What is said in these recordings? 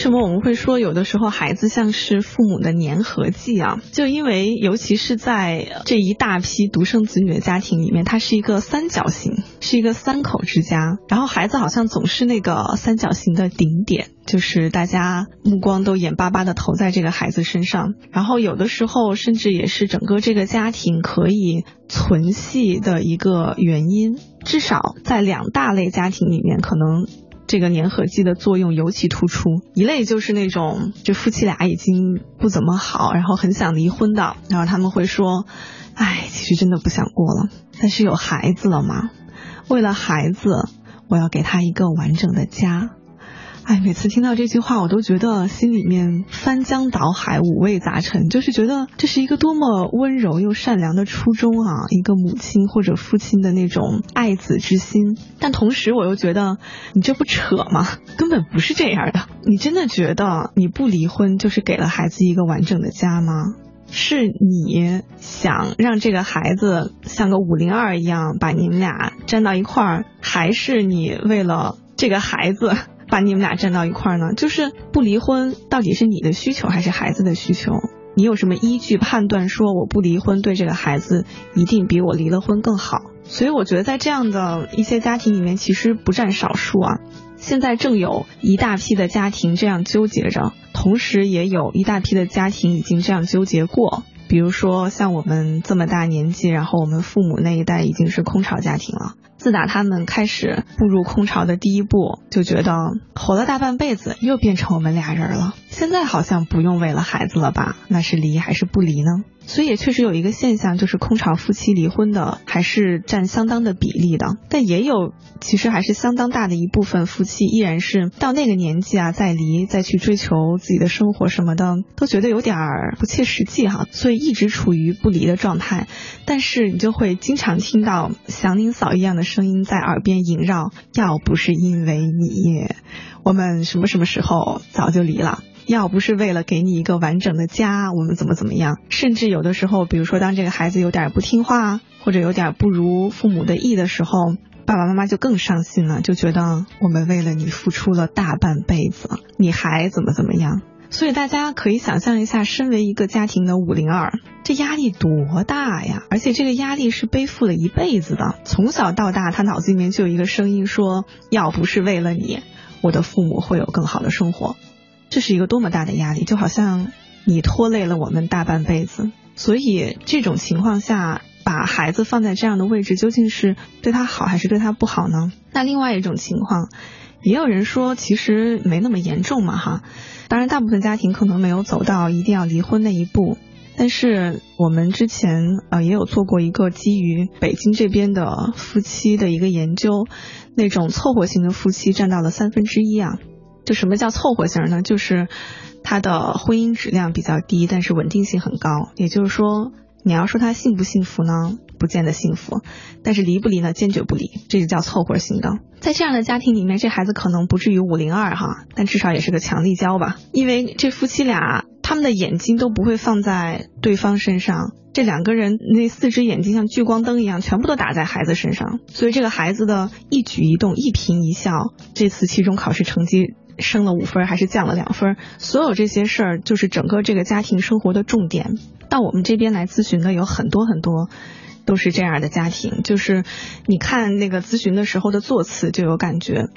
为什么我们会说有的时候孩子像是父母的粘合剂啊？就因为尤其是在这一大批独生子女的家庭里面，它是一个三角形，是一个三口之家，然后孩子好像总是那个三角形的顶点，就是大家目光都眼巴巴的投在这个孩子身上，然后有的时候甚至也是整个这个家庭可以存续的一个原因，至少在两大类家庭里面可能。这个粘合剂的作用尤其突出，一类就是那种就夫妻俩已经不怎么好，然后很想离婚的，然后他们会说，哎，其实真的不想过了，但是有孩子了嘛，为了孩子，我要给他一个完整的家。哎，每次听到这句话，我都觉得心里面翻江倒海，五味杂陈。就是觉得这是一个多么温柔又善良的初衷啊，一个母亲或者父亲的那种爱子之心。但同时，我又觉得你这不扯吗？根本不是这样的。你真的觉得你不离婚就是给了孩子一个完整的家吗？是你想让这个孩子像个五零二一样把你们俩粘到一块儿，还是你为了这个孩子？把你们俩站到一块儿呢，就是不离婚，到底是你的需求还是孩子的需求？你有什么依据判断说我不离婚对这个孩子一定比我离了婚更好？所以我觉得在这样的一些家庭里面，其实不占少数啊。现在正有一大批的家庭这样纠结着，同时也有一大批的家庭已经这样纠结过。比如说像我们这么大年纪，然后我们父母那一代已经是空巢家庭了。自打他们开始步入空巢的第一步，就觉得活了大半辈子，又变成我们俩人了。现在好像不用为了孩子了吧？那是离还是不离呢？所以也确实有一个现象，就是空巢夫妻离婚的还是占相当的比例的。但也有其实还是相当大的一部分夫妻依然是到那个年纪啊再离，再去追求自己的生活什么的，都觉得有点不切实际哈。所以一直处于不离的状态。但是你就会经常听到祥林嫂一样的声音在耳边萦绕：要不是因为你，我们什么什么时候早就离了。要不是为了给你一个完整的家，我们怎么怎么样？甚至有的时候，比如说当这个孩子有点不听话，或者有点不如父母的意的时候，爸爸妈妈就更伤心了，就觉得我们为了你付出了大半辈子，你还怎么怎么样？所以大家可以想象一下，身为一个家庭的五零二，这压力多大呀！而且这个压力是背负了一辈子的，从小到大，他脑子里面就有一个声音说：要不是为了你，我的父母会有更好的生活。这是一个多么大的压力，就好像你拖累了我们大半辈子。所以这种情况下，把孩子放在这样的位置，究竟是对他好还是对他不好呢？那另外一种情况，也有人说其实没那么严重嘛，哈。当然，大部分家庭可能没有走到一定要离婚那一步。但是我们之前呃也有做过一个基于北京这边的夫妻的一个研究，那种凑合型的夫妻占到了三分之一啊。就什么叫凑合型呢？就是他的婚姻质量比较低，但是稳定性很高。也就是说，你要说他幸不幸福呢？不见得幸福，但是离不离呢？坚决不离，这就叫凑合型的。在这样的家庭里面，这孩子可能不至于五零二哈，但至少也是个强力胶吧。因为这夫妻俩他们的眼睛都不会放在对方身上，这两个人那四只眼睛像聚光灯一样，全部都打在孩子身上。所以这个孩子的一举一动、一颦一笑，这次期中考试成绩。升了五分还是降了两分？所有这些事儿就是整个这个家庭生活的重点。到我们这边来咨询的有很多很多，都是这样的家庭。就是你看那个咨询的时候的座次就有感觉，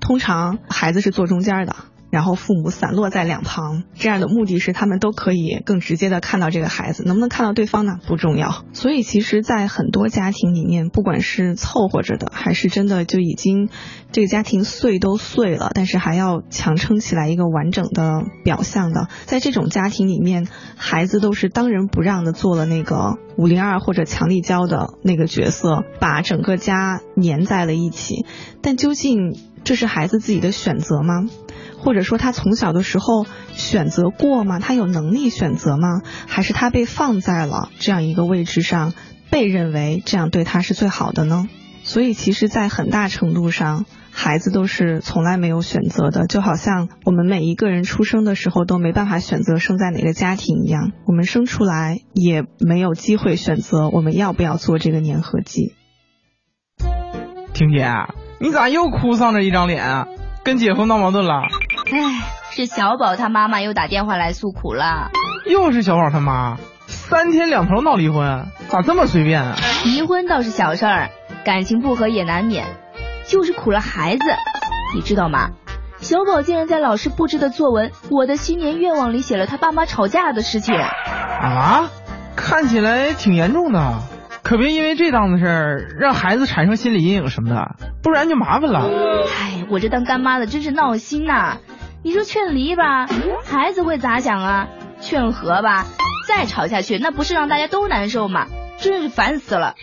通常孩子是坐中间的。然后父母散落在两旁，这样的目的是他们都可以更直接的看到这个孩子，能不能看到对方呢？不重要。所以其实，在很多家庭里面，不管是凑合着的，还是真的就已经这个家庭碎都碎了，但是还要强撑起来一个完整的表象的，在这种家庭里面，孩子都是当仁不让的做了那个五零二或者强力胶的那个角色，把整个家粘在了一起。但究竟这是孩子自己的选择吗？或者说他从小的时候选择过吗？他有能力选择吗？还是他被放在了这样一个位置上，被认为这样对他是最好的呢？所以其实，在很大程度上，孩子都是从来没有选择的，就好像我们每一个人出生的时候都没办法选择生在哪个家庭一样，我们生出来也没有机会选择我们要不要做这个粘合剂。婷姐，你咋又哭丧着一张脸啊？跟姐夫闹矛盾了？哎，是小宝他妈妈又打电话来诉苦了。又是小宝他妈，三天两头闹离婚，咋这么随便啊？离婚倒是小事儿，感情不和也难免，就是苦了孩子，你知道吗？小宝竟然在老师布置的作文《我的新年愿望》里写了他爸妈吵架的事情。啊，看起来挺严重的，可别因为这档子事儿让孩子产生心理阴影什么的，不然就麻烦了。哎，我这当干妈的真是闹心呐！你说劝离吧，孩子会咋想啊？劝和吧，再吵下去那不是让大家都难受吗？真是烦死了。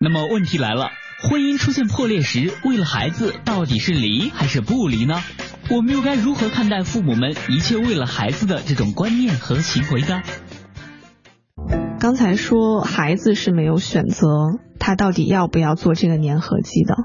那么问题来了。婚姻出现破裂时，为了孩子，到底是离还是不离呢？我们又该如何看待父母们一切为了孩子的这种观念和行为呢？刚才说孩子是没有选择，他到底要不要做这个粘合剂的？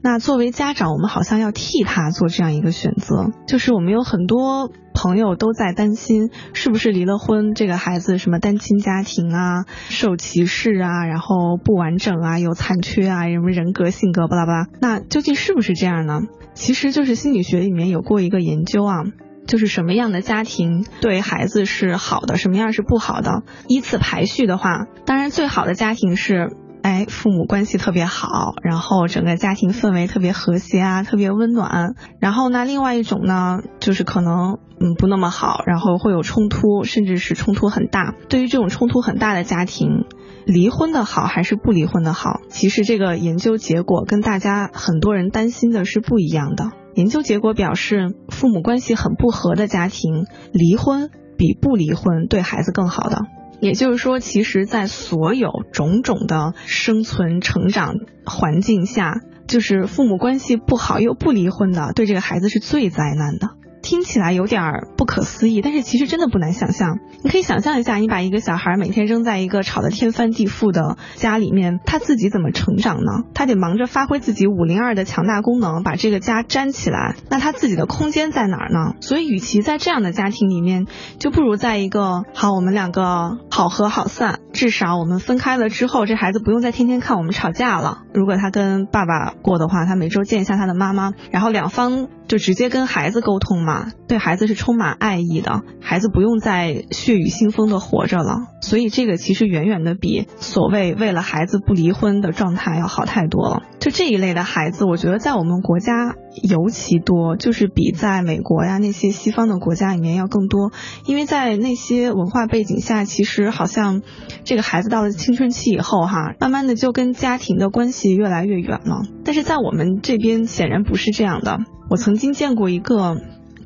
那作为家长，我们好像要替他做这样一个选择，就是我们有很多朋友都在担心，是不是离了婚，这个孩子什么单亲家庭啊，受歧视啊，然后不完整啊，有残缺啊，什么人格性格巴拉巴拉，那究竟是不是这样呢？其实就是心理学里面有过一个研究啊。就是什么样的家庭对孩子是好的，什么样是不好的。依次排序的话，当然最好的家庭是，哎，父母关系特别好，然后整个家庭氛围特别和谐啊，特别温暖。然后呢，另外一种呢，就是可能嗯不那么好，然后会有冲突，甚至是冲突很大。对于这种冲突很大的家庭，离婚的好还是不离婚的好？其实这个研究结果跟大家很多人担心的是不一样的。研究结果表示，父母关系很不和的家庭，离婚比不离婚对孩子更好的。也就是说，其实，在所有种种的生存成长环境下，就是父母关系不好又不离婚的，对这个孩子是最灾难的。听起来有点不可思议，但是其实真的不难想象。你可以想象一下，你把一个小孩每天扔在一个吵得天翻地覆的家里面，他自己怎么成长呢？他得忙着发挥自己五零二的强大功能，把这个家粘起来。那他自己的空间在哪儿呢？所以，与其在这样的家庭里面，就不如在一个好，我们两个好合好散，至少我们分开了之后，这孩子不用再天天看我们吵架了。如果他跟爸爸过的话，他每周见一下他的妈妈，然后两方就直接跟孩子沟通。嘛，对孩子是充满爱意的，孩子不用再血雨腥风的活着了，所以这个其实远远的比所谓为了孩子不离婚的状态要好太多了。就这一类的孩子，我觉得在我们国家尤其多，就是比在美国呀那些西方的国家里面要更多，因为在那些文化背景下，其实好像这个孩子到了青春期以后哈，慢慢的就跟家庭的关系越来越远了。但是在我们这边显然不是这样的，我曾经见过一个。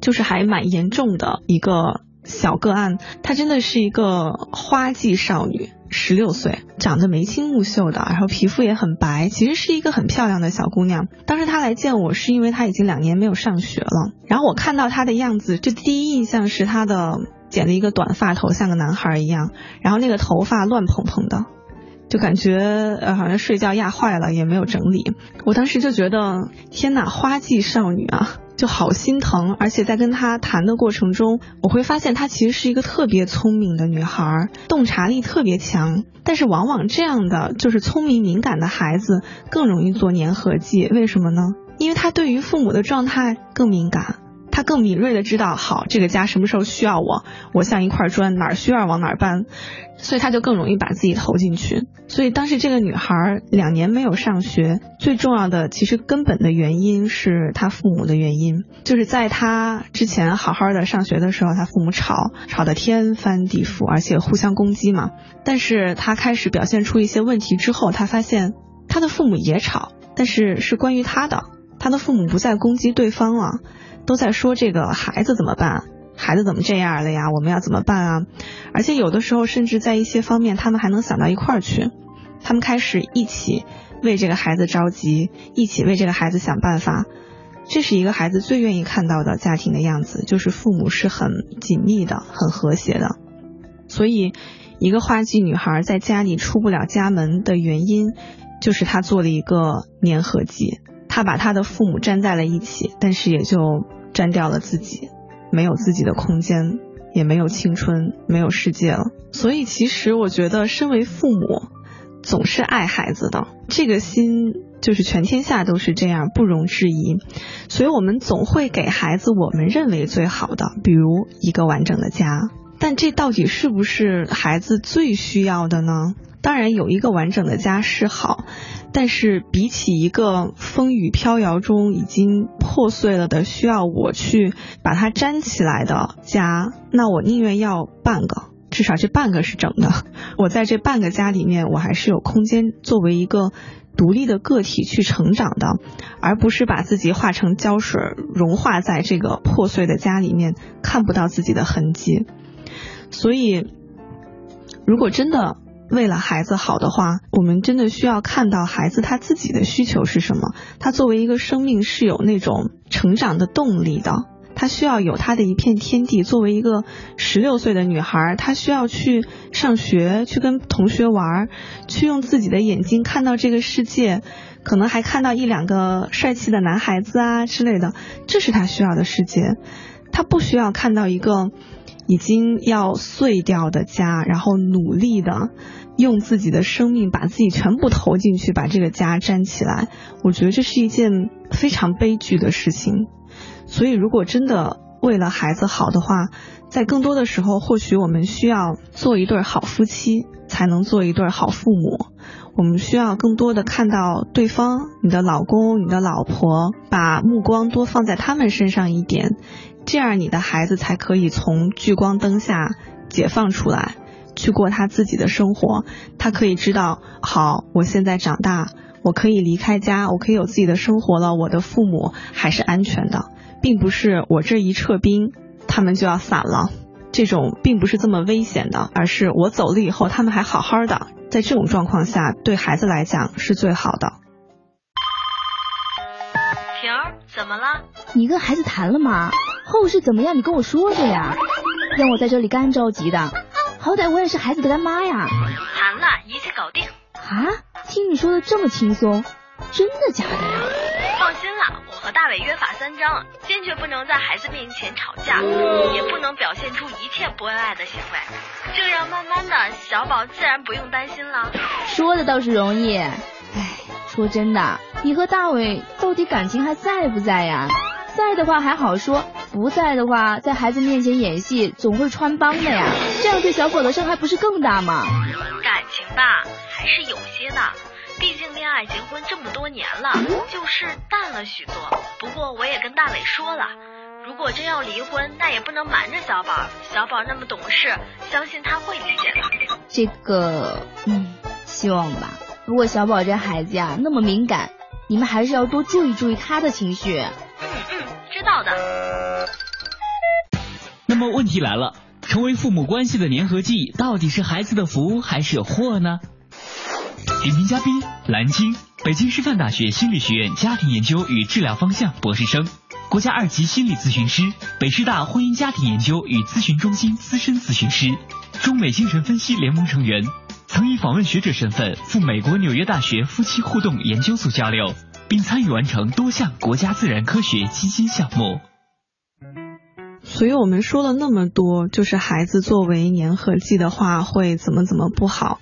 就是还蛮严重的一个小个案，她真的是一个花季少女，十六岁，长得眉清目秀的，然后皮肤也很白，其实是一个很漂亮的小姑娘。当时她来见我是因为她已经两年没有上学了，然后我看到她的样子，就第一印象是她的剪了一个短发头，像个男孩一样，然后那个头发乱蓬蓬的，就感觉呃好像睡觉压坏了，也没有整理。我当时就觉得天哪，花季少女啊！就好心疼，而且在跟她谈的过程中，我会发现她其实是一个特别聪明的女孩，洞察力特别强。但是往往这样的就是聪明敏感的孩子更容易做粘合剂，为什么呢？因为他对于父母的状态更敏感。他更敏锐的知道，好，这个家什么时候需要我，我像一块砖，哪儿需要往哪儿搬，所以他就更容易把自己投进去。所以当时这个女孩两年没有上学，最重要的其实根本的原因是她父母的原因，就是在她之前好好的上学的时候，她父母吵吵得天翻地覆，而且互相攻击嘛。但是她开始表现出一些问题之后，她发现她的父母也吵，但是是关于她的，她的父母不再攻击对方了。都在说这个孩子怎么办？孩子怎么这样了呀？我们要怎么办啊？而且有的时候，甚至在一些方面，他们还能想到一块儿去。他们开始一起为这个孩子着急，一起为这个孩子想办法。这是一个孩子最愿意看到的家庭的样子，就是父母是很紧密的、很和谐的。所以，一个花季女孩在家里出不了家门的原因，就是她做了一个粘合剂。他把他的父母粘在了一起，但是也就粘掉了自己，没有自己的空间，也没有青春，没有世界了。所以，其实我觉得，身为父母，总是爱孩子的，这个心就是全天下都是这样，不容置疑。所以我们总会给孩子我们认为最好的，比如一个完整的家。但这到底是不是孩子最需要的呢？当然，有一个完整的家是好，但是比起一个风雨飘摇中已经破碎了的、需要我去把它粘起来的家，那我宁愿要半个，至少这半个是整的。我在这半个家里面，我还是有空间作为一个独立的个体去成长的，而不是把自己化成胶水，融化在这个破碎的家里面，看不到自己的痕迹。所以，如果真的为了孩子好的话，我们真的需要看到孩子他自己的需求是什么。他作为一个生命是有那种成长的动力的，他需要有他的一片天地。作为一个十六岁的女孩，她需要去上学，去跟同学玩，去用自己的眼睛看到这个世界，可能还看到一两个帅气的男孩子啊之类的，这是他需要的世界。他不需要看到一个。已经要碎掉的家，然后努力的用自己的生命把自己全部投进去，把这个家粘起来。我觉得这是一件非常悲剧的事情。所以，如果真的为了孩子好的话，在更多的时候，或许我们需要做一对好夫妻，才能做一对好父母。我们需要更多的看到对方，你的老公、你的老婆，把目光多放在他们身上一点。这样，你的孩子才可以从聚光灯下解放出来，去过他自己的生活。他可以知道，好，我现在长大，我可以离开家，我可以有自己的生活了。我的父母还是安全的，并不是我这一撤兵，他们就要散了。这种并不是这么危险的，而是我走了以后，他们还好好的。在这种状况下，对孩子来讲是最好的。婷儿，怎么了？你跟孩子谈了吗？后事怎么样？你跟我说说呀，让我在这里干着急的。好歹我也是孩子的干妈呀。谈了，一切搞定。啊？听你说的这么轻松，真的假的呀？放心啦，我和大伟约法三章，坚决不能在孩子面前吵架，也不能表现出一切不恩爱的行为。这样慢慢的小宝自然不用担心了。说的倒是容易，哎，说真的，你和大伟到底感情还在不在呀？在的话还好说。不在的话，在孩子面前演戏总会穿帮的呀，这样对小宝的伤害不是更大吗？感情吧，还是有些的，毕竟恋爱结婚这么多年了，就是淡了许多。不过我也跟大伟说了，如果真要离婚，那也不能瞒着小宝，小宝那么懂事，相信他会理解的。这个，嗯，希望吧。不过小宝这孩子呀，那么敏感，你们还是要多注意注意他的情绪。嗯嗯，知道的。那么问题来了，成为父母关系的粘合剂到底是孩子的福还是祸呢？点评嘉宾蓝青，北京师范大学心理学院家庭研究与治疗方向博士生，国家二级心理咨询师，北师大婚姻家庭研究与咨询中心资深咨询师，中美精神分析联盟成员，曾以访问学者身份赴美国纽约大学夫妻互动研究所交流，并参与完成多项国家自然科学基金项目。所以我们说了那么多，就是孩子作为粘合剂的话会怎么怎么不好。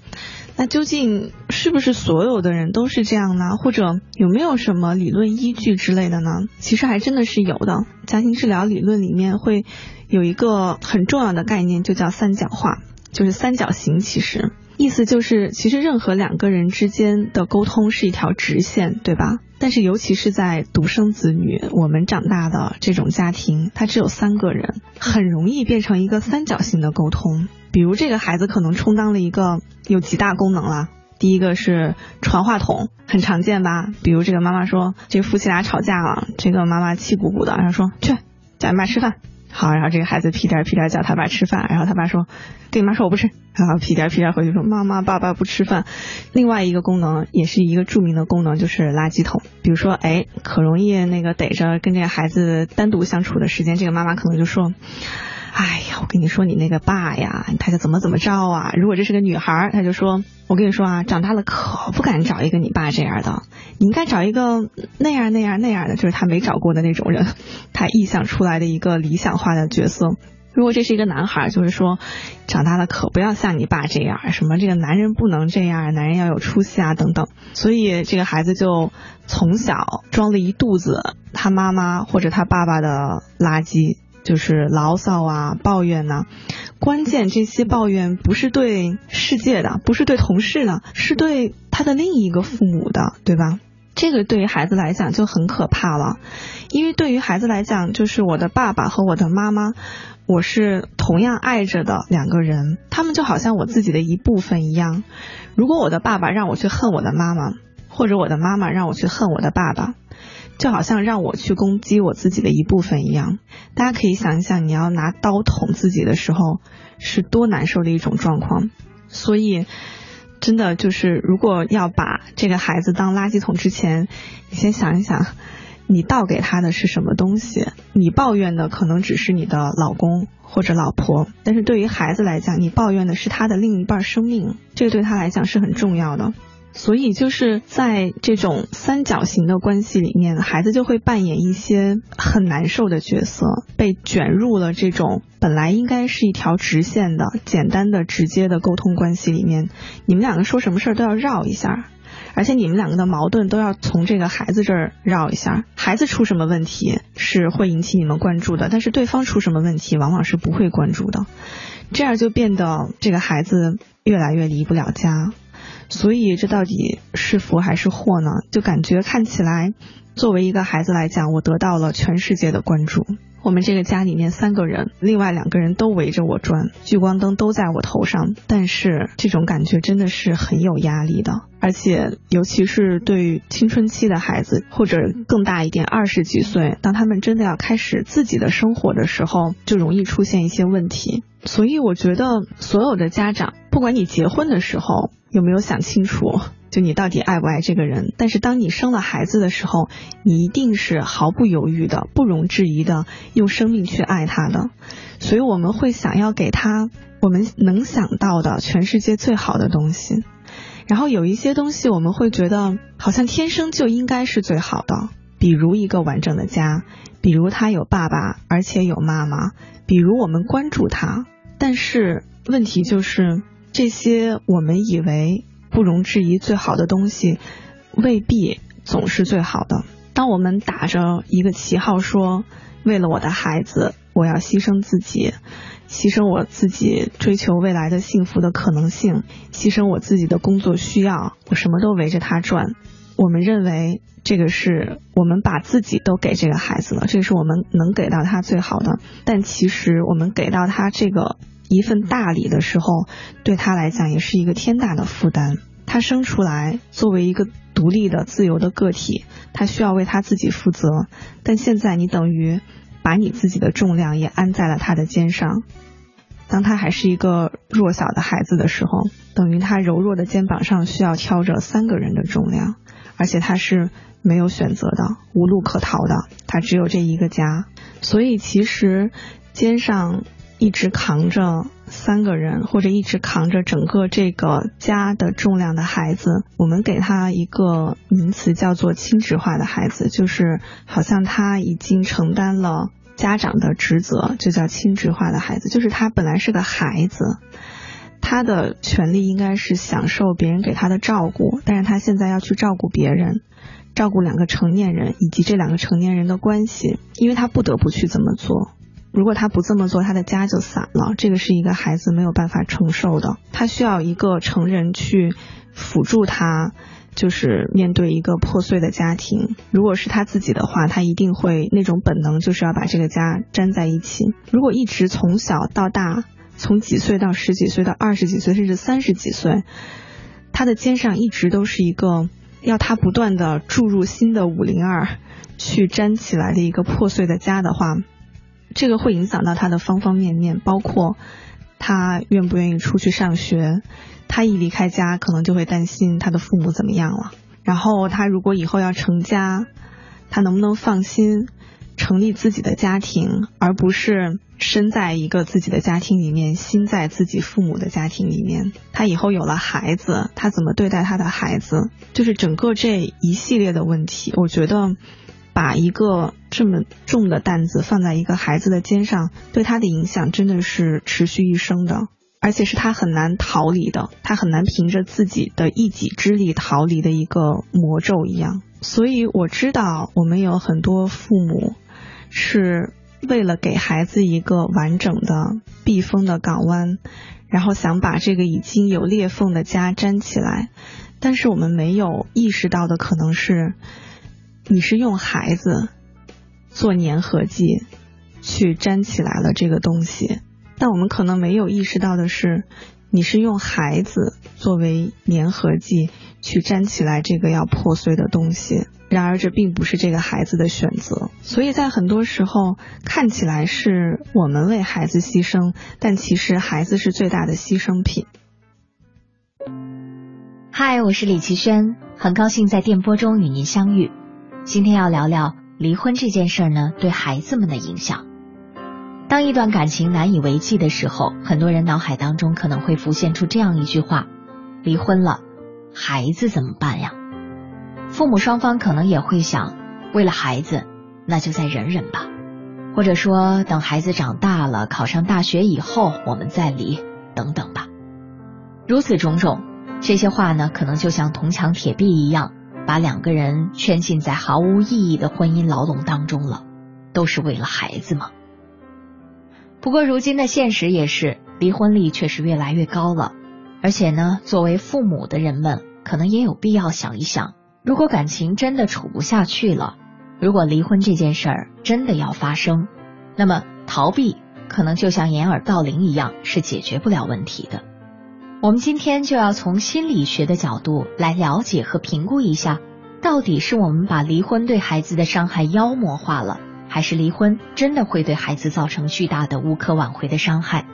那究竟是不是所有的人都是这样呢？或者有没有什么理论依据之类的呢？其实还真的是有的。家庭治疗理论里面会有一个很重要的概念，就叫三角化，就是三角形。其实。意思就是，其实任何两个人之间的沟通是一条直线，对吧？但是尤其是在独生子女我们长大的这种家庭，他只有三个人，很容易变成一个三角形的沟通。比如这个孩子可能充当了一个有几大功能了，第一个是传话筒，很常见吧？比如这个妈妈说，这夫妻俩吵架了，这个妈妈气鼓鼓的，然后说去叫你妈吃饭。好，然后这个孩子屁颠屁颠叫他爸吃饭，然后他爸说，跟你妈说我不吃，然后屁颠屁颠回去说妈妈爸爸不吃饭。另外一个功能也是一个著名的功能，就是垃圾桶。比如说，哎，可容易那个逮着跟这个孩子单独相处的时间，这个妈妈可能就说。哎呀，我跟你说，你那个爸呀，他就怎么怎么着啊？如果这是个女孩，他就说，我跟你说啊，长大了可不敢找一个你爸这样的，你应该找一个那样那样那样的，就是他没找过的那种人，他臆想出来的一个理想化的角色。如果这是一个男孩，就是说，长大了可不要像你爸这样，什么这个男人不能这样，男人要有出息啊等等。所以这个孩子就从小装了一肚子他妈妈或者他爸爸的垃圾，就是牢骚啊、抱怨呐。关键这些抱怨不是对世界的，不是对同事的，是对他的另一个父母的，对吧？这个对于孩子来讲就很可怕了，因为对于孩子来讲，就是我的爸爸和我的妈妈。我是同样爱着的两个人，他们就好像我自己的一部分一样。如果我的爸爸让我去恨我的妈妈，或者我的妈妈让我去恨我的爸爸，就好像让我去攻击我自己的一部分一样。大家可以想一想，你要拿刀捅自己的时候，是多难受的一种状况。所以，真的就是，如果要把这个孩子当垃圾桶之前，你先想一想。你倒给他的是什么东西？你抱怨的可能只是你的老公或者老婆，但是对于孩子来讲，你抱怨的是他的另一半生命，这个对他来讲是很重要的。所以就是在这种三角形的关系里面，孩子就会扮演一些很难受的角色，被卷入了这种本来应该是一条直线的简单的直接的沟通关系里面。你们两个说什么事儿都要绕一下。而且你们两个的矛盾都要从这个孩子这儿绕一下，孩子出什么问题是会引起你们关注的，但是对方出什么问题往往是不会关注的，这样就变得这个孩子越来越离不了家，所以这到底是福还是祸呢？就感觉看起来，作为一个孩子来讲，我得到了全世界的关注。我们这个家里面三个人，另外两个人都围着我转，聚光灯都在我头上，但是这种感觉真的是很有压力的，而且尤其是对于青春期的孩子，或者更大一点二十几岁，当他们真的要开始自己的生活的时候，就容易出现一些问题。所以我觉得所有的家长，不管你结婚的时候有没有想清楚。就你到底爱不爱这个人？但是当你生了孩子的时候，你一定是毫不犹豫的、不容置疑的用生命去爱他的。所以我们会想要给他我们能想到的全世界最好的东西。然后有一些东西我们会觉得好像天生就应该是最好的，比如一个完整的家，比如他有爸爸而且有妈妈，比如我们关注他。但是问题就是这些我们以为。不容置疑，最好的东西未必总是最好的。当我们打着一个旗号说，为了我的孩子，我要牺牲自己，牺牲我自己追求未来的幸福的可能性，牺牲我自己的工作需要，我什么都围着他转。我们认为这个是我们把自己都给这个孩子了，这是我们能给到他最好的。但其实我们给到他这个。一份大礼的时候，对他来讲也是一个天大的负担。他生出来作为一个独立的、自由的个体，他需要为他自己负责。但现在你等于把你自己的重量也安在了他的肩上。当他还是一个弱小的孩子的时候，等于他柔弱的肩膀上需要挑着三个人的重量，而且他是没有选择的、无路可逃的。他只有这一个家，所以其实肩上。一直扛着三个人，或者一直扛着整个这个家的重量的孩子，我们给他一个名词叫做轻质化的孩子，就是好像他已经承担了家长的职责，就叫轻质化的孩子。就是他本来是个孩子，他的权利应该是享受别人给他的照顾，但是他现在要去照顾别人，照顾两个成年人以及这两个成年人的关系，因为他不得不去这么做。如果他不这么做，他的家就散了。这个是一个孩子没有办法承受的。他需要一个成人去辅助他，就是面对一个破碎的家庭。如果是他自己的话，他一定会那种本能就是要把这个家粘在一起。如果一直从小到大，从几岁到十几岁到二十几岁，甚至三十几岁，他的肩上一直都是一个要他不断的注入新的五零二去粘起来的一个破碎的家的话。这个会影响到他的方方面面，包括他愿不愿意出去上学。他一离开家，可能就会担心他的父母怎么样了。然后他如果以后要成家，他能不能放心成立自己的家庭，而不是身在一个自己的家庭里面，心在自己父母的家庭里面？他以后有了孩子，他怎么对待他的孩子？就是整个这一系列的问题，我觉得。把一个这么重的担子放在一个孩子的肩上，对他的影响真的是持续一生的，而且是他很难逃离的，他很难凭着自己的一己之力逃离的一个魔咒一样。所以我知道，我们有很多父母是为了给孩子一个完整的避风的港湾，然后想把这个已经有裂缝的家粘起来，但是我们没有意识到的可能是。你是用孩子做粘合剂去粘起来了这个东西，但我们可能没有意识到的是，你是用孩子作为粘合剂去粘起来这个要破碎的东西。然而这并不是这个孩子的选择，所以在很多时候看起来是我们为孩子牺牲，但其实孩子是最大的牺牲品。嗨，我是李奇轩，很高兴在电波中与您相遇。今天要聊聊离婚这件事儿呢，对孩子们的影响。当一段感情难以为继的时候，很多人脑海当中可能会浮现出这样一句话：离婚了，孩子怎么办呀？父母双方可能也会想，为了孩子，那就再忍忍吧，或者说等孩子长大了，考上大学以后，我们再离，等等吧。如此种种，这些话呢，可能就像铜墙铁壁一样。把两个人圈禁在毫无意义的婚姻牢笼当中了，都是为了孩子吗？不过如今的现实也是，离婚率确实越来越高了，而且呢，作为父母的人们，可能也有必要想一想，如果感情真的处不下去了，如果离婚这件事儿真的要发生，那么逃避可能就像掩耳盗铃一样，是解决不了问题的。我们今天就要从心理学的角度来了解和评估一下，到底是我们把离婚对孩子的伤害妖魔化了，还是离婚真的会对孩子造成巨大的无可挽回的伤害？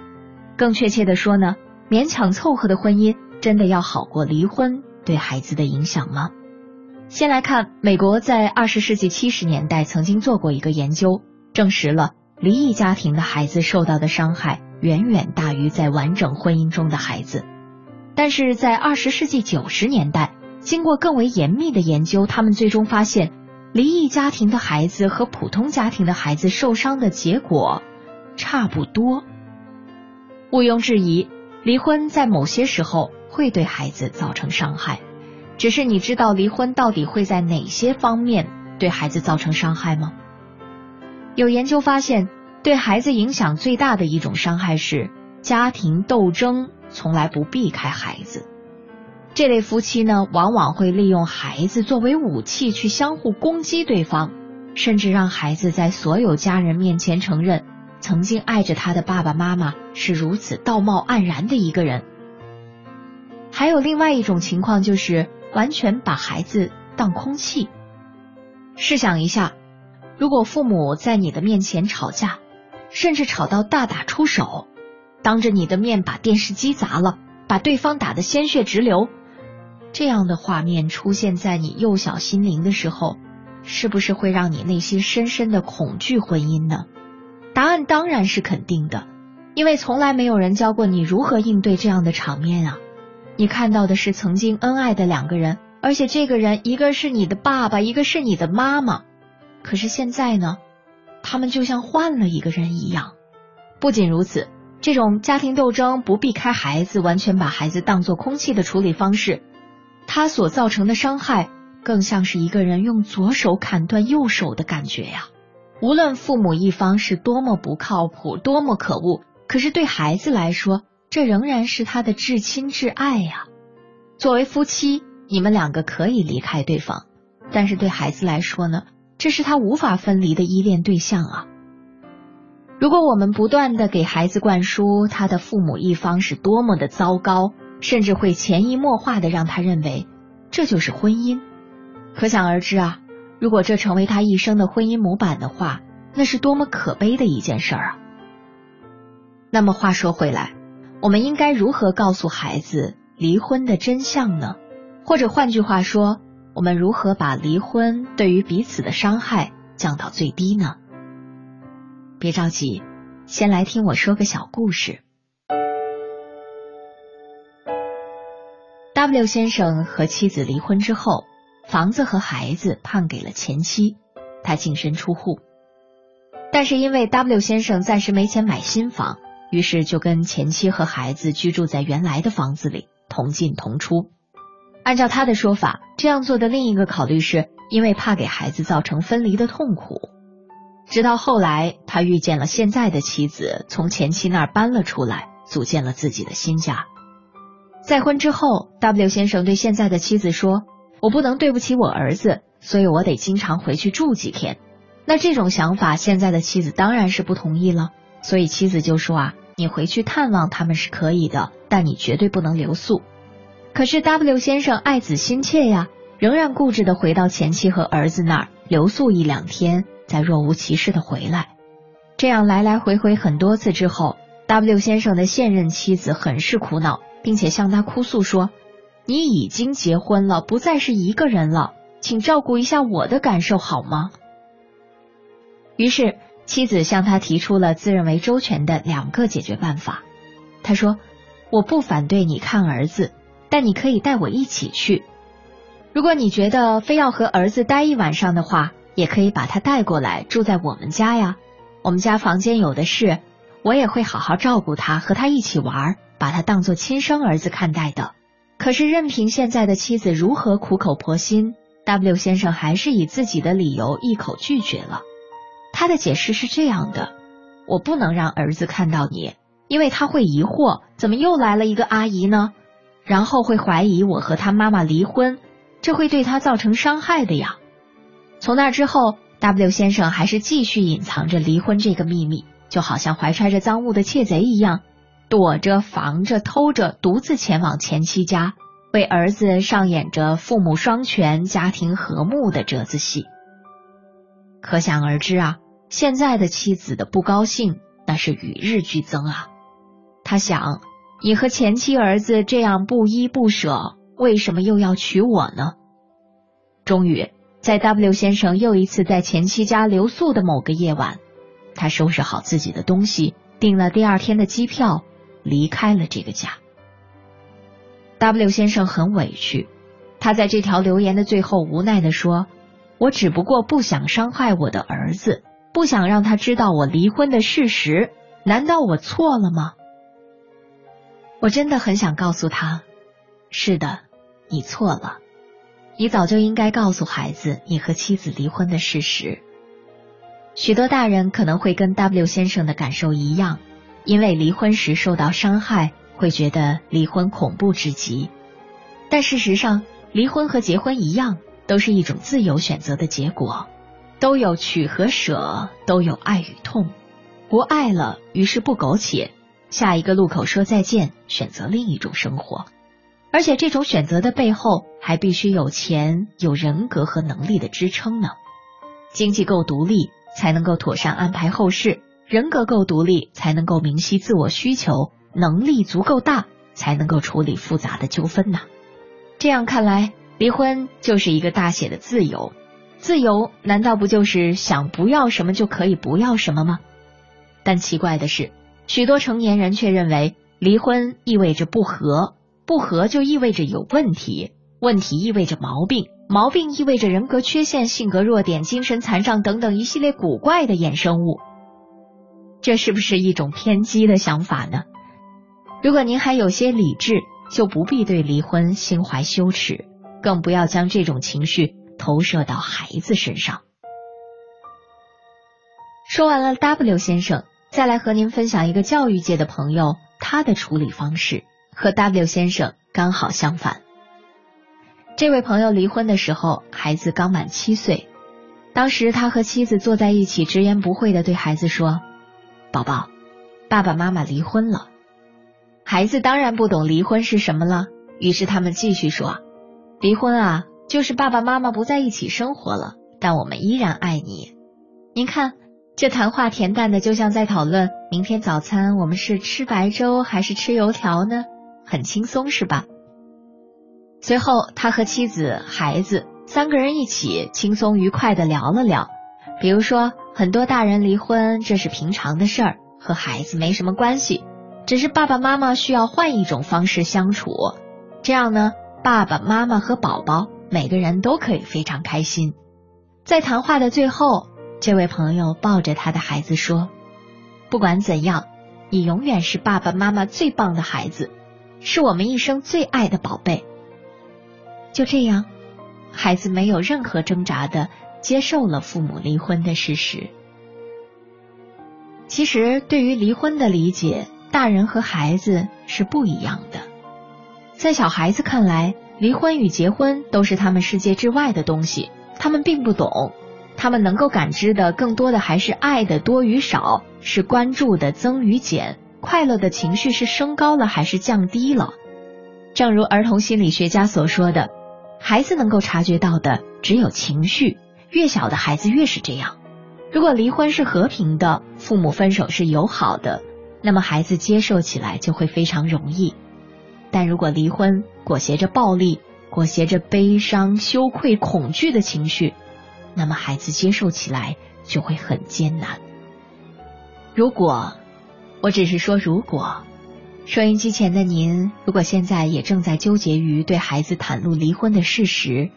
更确切的说呢，勉强凑合的婚姻真的要好过离婚对孩子的影响吗？先来看美国在二十世纪七十年代曾经做过一个研究，证实了离异家庭的孩子受到的伤害远远大于在完整婚姻中的孩子。但是在二十世纪九十年代，经过更为严密的研究，他们最终发现，离异家庭的孩子和普通家庭的孩子受伤的结果差不多。毋庸置疑，离婚在某些时候会对孩子造成伤害，只是你知道离婚到底会在哪些方面对孩子造成伤害吗？有研究发现，对孩子影响最大的一种伤害是家庭斗争。从来不避开孩子，这类夫妻呢，往往会利用孩子作为武器去相互攻击对方，甚至让孩子在所有家人面前承认，曾经爱着他的爸爸妈妈是如此道貌岸然的一个人。还有另外一种情况，就是完全把孩子当空气。试想一下，如果父母在你的面前吵架，甚至吵到大打出手。当着你的面把电视机砸了，把对方打得鲜血直流，这样的画面出现在你幼小心灵的时候，是不是会让你内心深深的恐惧婚姻呢？答案当然是肯定的，因为从来没有人教过你如何应对这样的场面啊！你看到的是曾经恩爱的两个人，而且这个人一个是你的爸爸，一个是你的妈妈，可是现在呢，他们就像换了一个人一样。不仅如此。这种家庭斗争不避开孩子，完全把孩子当作空气的处理方式，它所造成的伤害更像是一个人用左手砍断右手的感觉呀。无论父母一方是多么不靠谱、多么可恶，可是对孩子来说，这仍然是他的至亲至爱呀。作为夫妻，你们两个可以离开对方，但是对孩子来说呢，这是他无法分离的依恋对象啊。如果我们不断的给孩子灌输他的父母一方是多么的糟糕，甚至会潜移默化的让他认为这就是婚姻，可想而知啊，如果这成为他一生的婚姻模板的话，那是多么可悲的一件事儿啊！那么话说回来，我们应该如何告诉孩子离婚的真相呢？或者换句话说，我们如何把离婚对于彼此的伤害降到最低呢？别着急，先来听我说个小故事。W 先生和妻子离婚之后，房子和孩子判给了前妻，他净身出户。但是因为 W 先生暂时没钱买新房，于是就跟前妻和孩子居住在原来的房子里，同进同出。按照他的说法，这样做的另一个考虑是因为怕给孩子造成分离的痛苦。直到后来，他遇见了现在的妻子，从前妻那儿搬了出来，组建了自己的新家。再婚之后，W 先生对现在的妻子说：“我不能对不起我儿子，所以我得经常回去住几天。”那这种想法，现在的妻子当然是不同意了。所以妻子就说：“啊，你回去探望他们是可以的，但你绝对不能留宿。”可是 W 先生爱子心切呀，仍然固执的回到前妻和儿子那儿留宿一两天。再若无其事的回来，这样来来回回很多次之后，W 先生的现任妻子很是苦恼，并且向他哭诉说：“你已经结婚了，不再是一个人了，请照顾一下我的感受好吗？”于是妻子向他提出了自认为周全的两个解决办法。他说：“我不反对你看儿子，但你可以带我一起去。如果你觉得非要和儿子待一晚上的话。”也可以把他带过来住在我们家呀，我们家房间有的是，我也会好好照顾他，和他一起玩，把他当做亲生儿子看待的。可是任凭现在的妻子如何苦口婆心，W 先生还是以自己的理由一口拒绝了。他的解释是这样的：我不能让儿子看到你，因为他会疑惑，怎么又来了一个阿姨呢？然后会怀疑我和他妈妈离婚，这会对他造成伤害的呀。从那之后，W 先生还是继续隐藏着离婚这个秘密，就好像怀揣着赃物的窃贼一样，躲着、防着、偷着，独自前往前妻家，为儿子上演着父母双全、家庭和睦的折子戏。可想而知啊，现在的妻子的不高兴那是与日俱增啊。他想，你和前妻儿子这样不依不舍，为什么又要娶我呢？终于。在 W 先生又一次在前妻家留宿的某个夜晚，他收拾好自己的东西，订了第二天的机票，离开了这个家。W 先生很委屈，他在这条留言的最后无奈的说：“我只不过不想伤害我的儿子，不想让他知道我离婚的事实，难道我错了吗？”我真的很想告诉他：“是的，你错了。”你早就应该告诉孩子你和妻子离婚的事实。许多大人可能会跟 W 先生的感受一样，因为离婚时受到伤害，会觉得离婚恐怖至极。但事实上，离婚和结婚一样，都是一种自由选择的结果，都有取和舍，都有爱与痛。不爱了，于是不苟且，下一个路口说再见，选择另一种生活。而且这种选择的背后，还必须有钱、有人格和能力的支撑呢。经济够独立，才能够妥善安排后事；人格够独立，才能够明晰自我需求；能力足够大，才能够处理复杂的纠纷呢。这样看来，离婚就是一个大写的自由。自由难道不就是想不要什么就可以不要什么吗？但奇怪的是，许多成年人却认为离婚意味着不和。不和就意味着有问题，问题意味着毛病，毛病意味着人格缺陷、性格弱点、精神残障等等一系列古怪的衍生物。这是不是一种偏激的想法呢？如果您还有些理智，就不必对离婚心怀羞耻，更不要将这种情绪投射到孩子身上。说完了 W 先生，再来和您分享一个教育界的朋友他的处理方式。和 W 先生刚好相反。这位朋友离婚的时候，孩子刚满七岁。当时他和妻子坐在一起，直言不讳的对孩子说：“宝宝，爸爸妈妈离婚了。”孩子当然不懂离婚是什么了，于是他们继续说：“离婚啊，就是爸爸妈妈不在一起生活了，但我们依然爱你。您看，这谈话恬淡的，就像在讨论明天早餐我们是吃白粥还是吃油条呢？”很轻松是吧？随后，他和妻子、孩子三个人一起轻松愉快的聊了聊，比如说，很多大人离婚这是平常的事儿，和孩子没什么关系，只是爸爸妈妈需要换一种方式相处，这样呢，爸爸妈妈和宝宝每个人都可以非常开心。在谈话的最后，这位朋友抱着他的孩子说：“不管怎样，你永远是爸爸妈妈最棒的孩子，是我们一生最爱的宝贝。”就这样，孩子没有任何挣扎的接受了父母离婚的事实。其实，对于离婚的理解，大人和孩子是不一样的。在小孩子看来，离婚与结婚都是他们世界之外的东西。他们并不懂，他们能够感知的更多的还是爱的多与少，是关注的增与减，快乐的情绪是升高了还是降低了。正如儿童心理学家所说的，孩子能够察觉到的只有情绪，越小的孩子越是这样。如果离婚是和平的，父母分手是友好的，那么孩子接受起来就会非常容易。但如果离婚裹挟着暴力，裹挟着悲伤、羞愧、恐惧的情绪，那么孩子接受起来就会很艰难。如果，我只是说如果，收音机前的您，如果现在也正在纠结于对孩子袒露离婚的事实，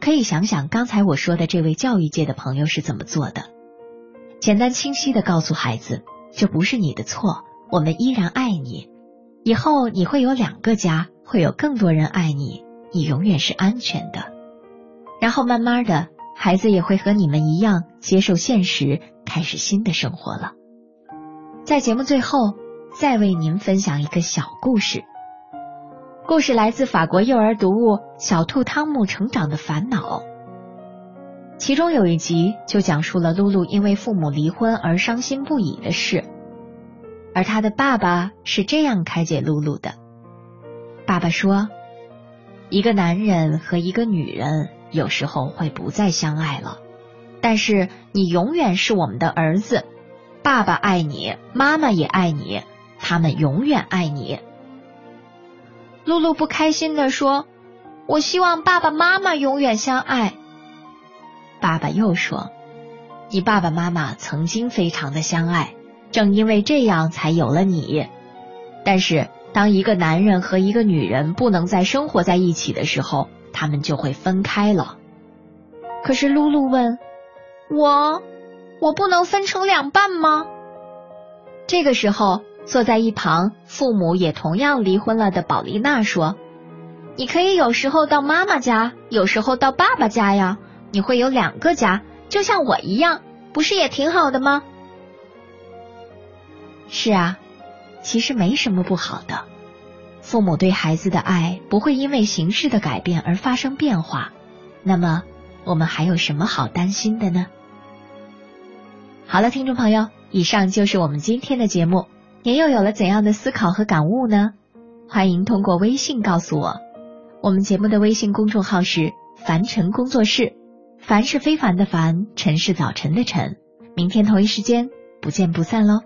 可以想想刚才我说的这位教育界的朋友是怎么做的。简单清晰的告诉孩子，这不是你的错，我们依然爱你，以后你会有两个家，会有更多人爱你。你永远是安全的，然后慢慢的，孩子也会和你们一样接受现实，开始新的生活了。在节目最后，再为您分享一个小故事。故事来自法国幼儿读物《小兔汤姆成长的烦恼》，其中有一集就讲述了露露因为父母离婚而伤心不已的事，而他的爸爸是这样开解露露的：爸爸说。一个男人和一个女人有时候会不再相爱了，但是你永远是我们的儿子，爸爸爱你，妈妈也爱你，他们永远爱你。露露不开心的说：“我希望爸爸妈妈永远相爱。”爸爸又说：“你爸爸妈妈曾经非常的相爱，正因为这样才有了你，但是。”当一个男人和一个女人不能再生活在一起的时候，他们就会分开了。可是露露问：“我，我不能分成两半吗？”这个时候，坐在一旁，父母也同样离婚了的宝丽娜说：“你可以有时候到妈妈家，有时候到爸爸家呀，你会有两个家，就像我一样，不是也挺好的吗？”是啊。其实没什么不好的，父母对孩子的爱不会因为形式的改变而发生变化，那么我们还有什么好担心的呢？好了，听众朋友，以上就是我们今天的节目，您又有了怎样的思考和感悟呢？欢迎通过微信告诉我，我们节目的微信公众号是凡尘工作室，凡是非凡的凡，尘是早晨的晨，明天同一时间不见不散喽。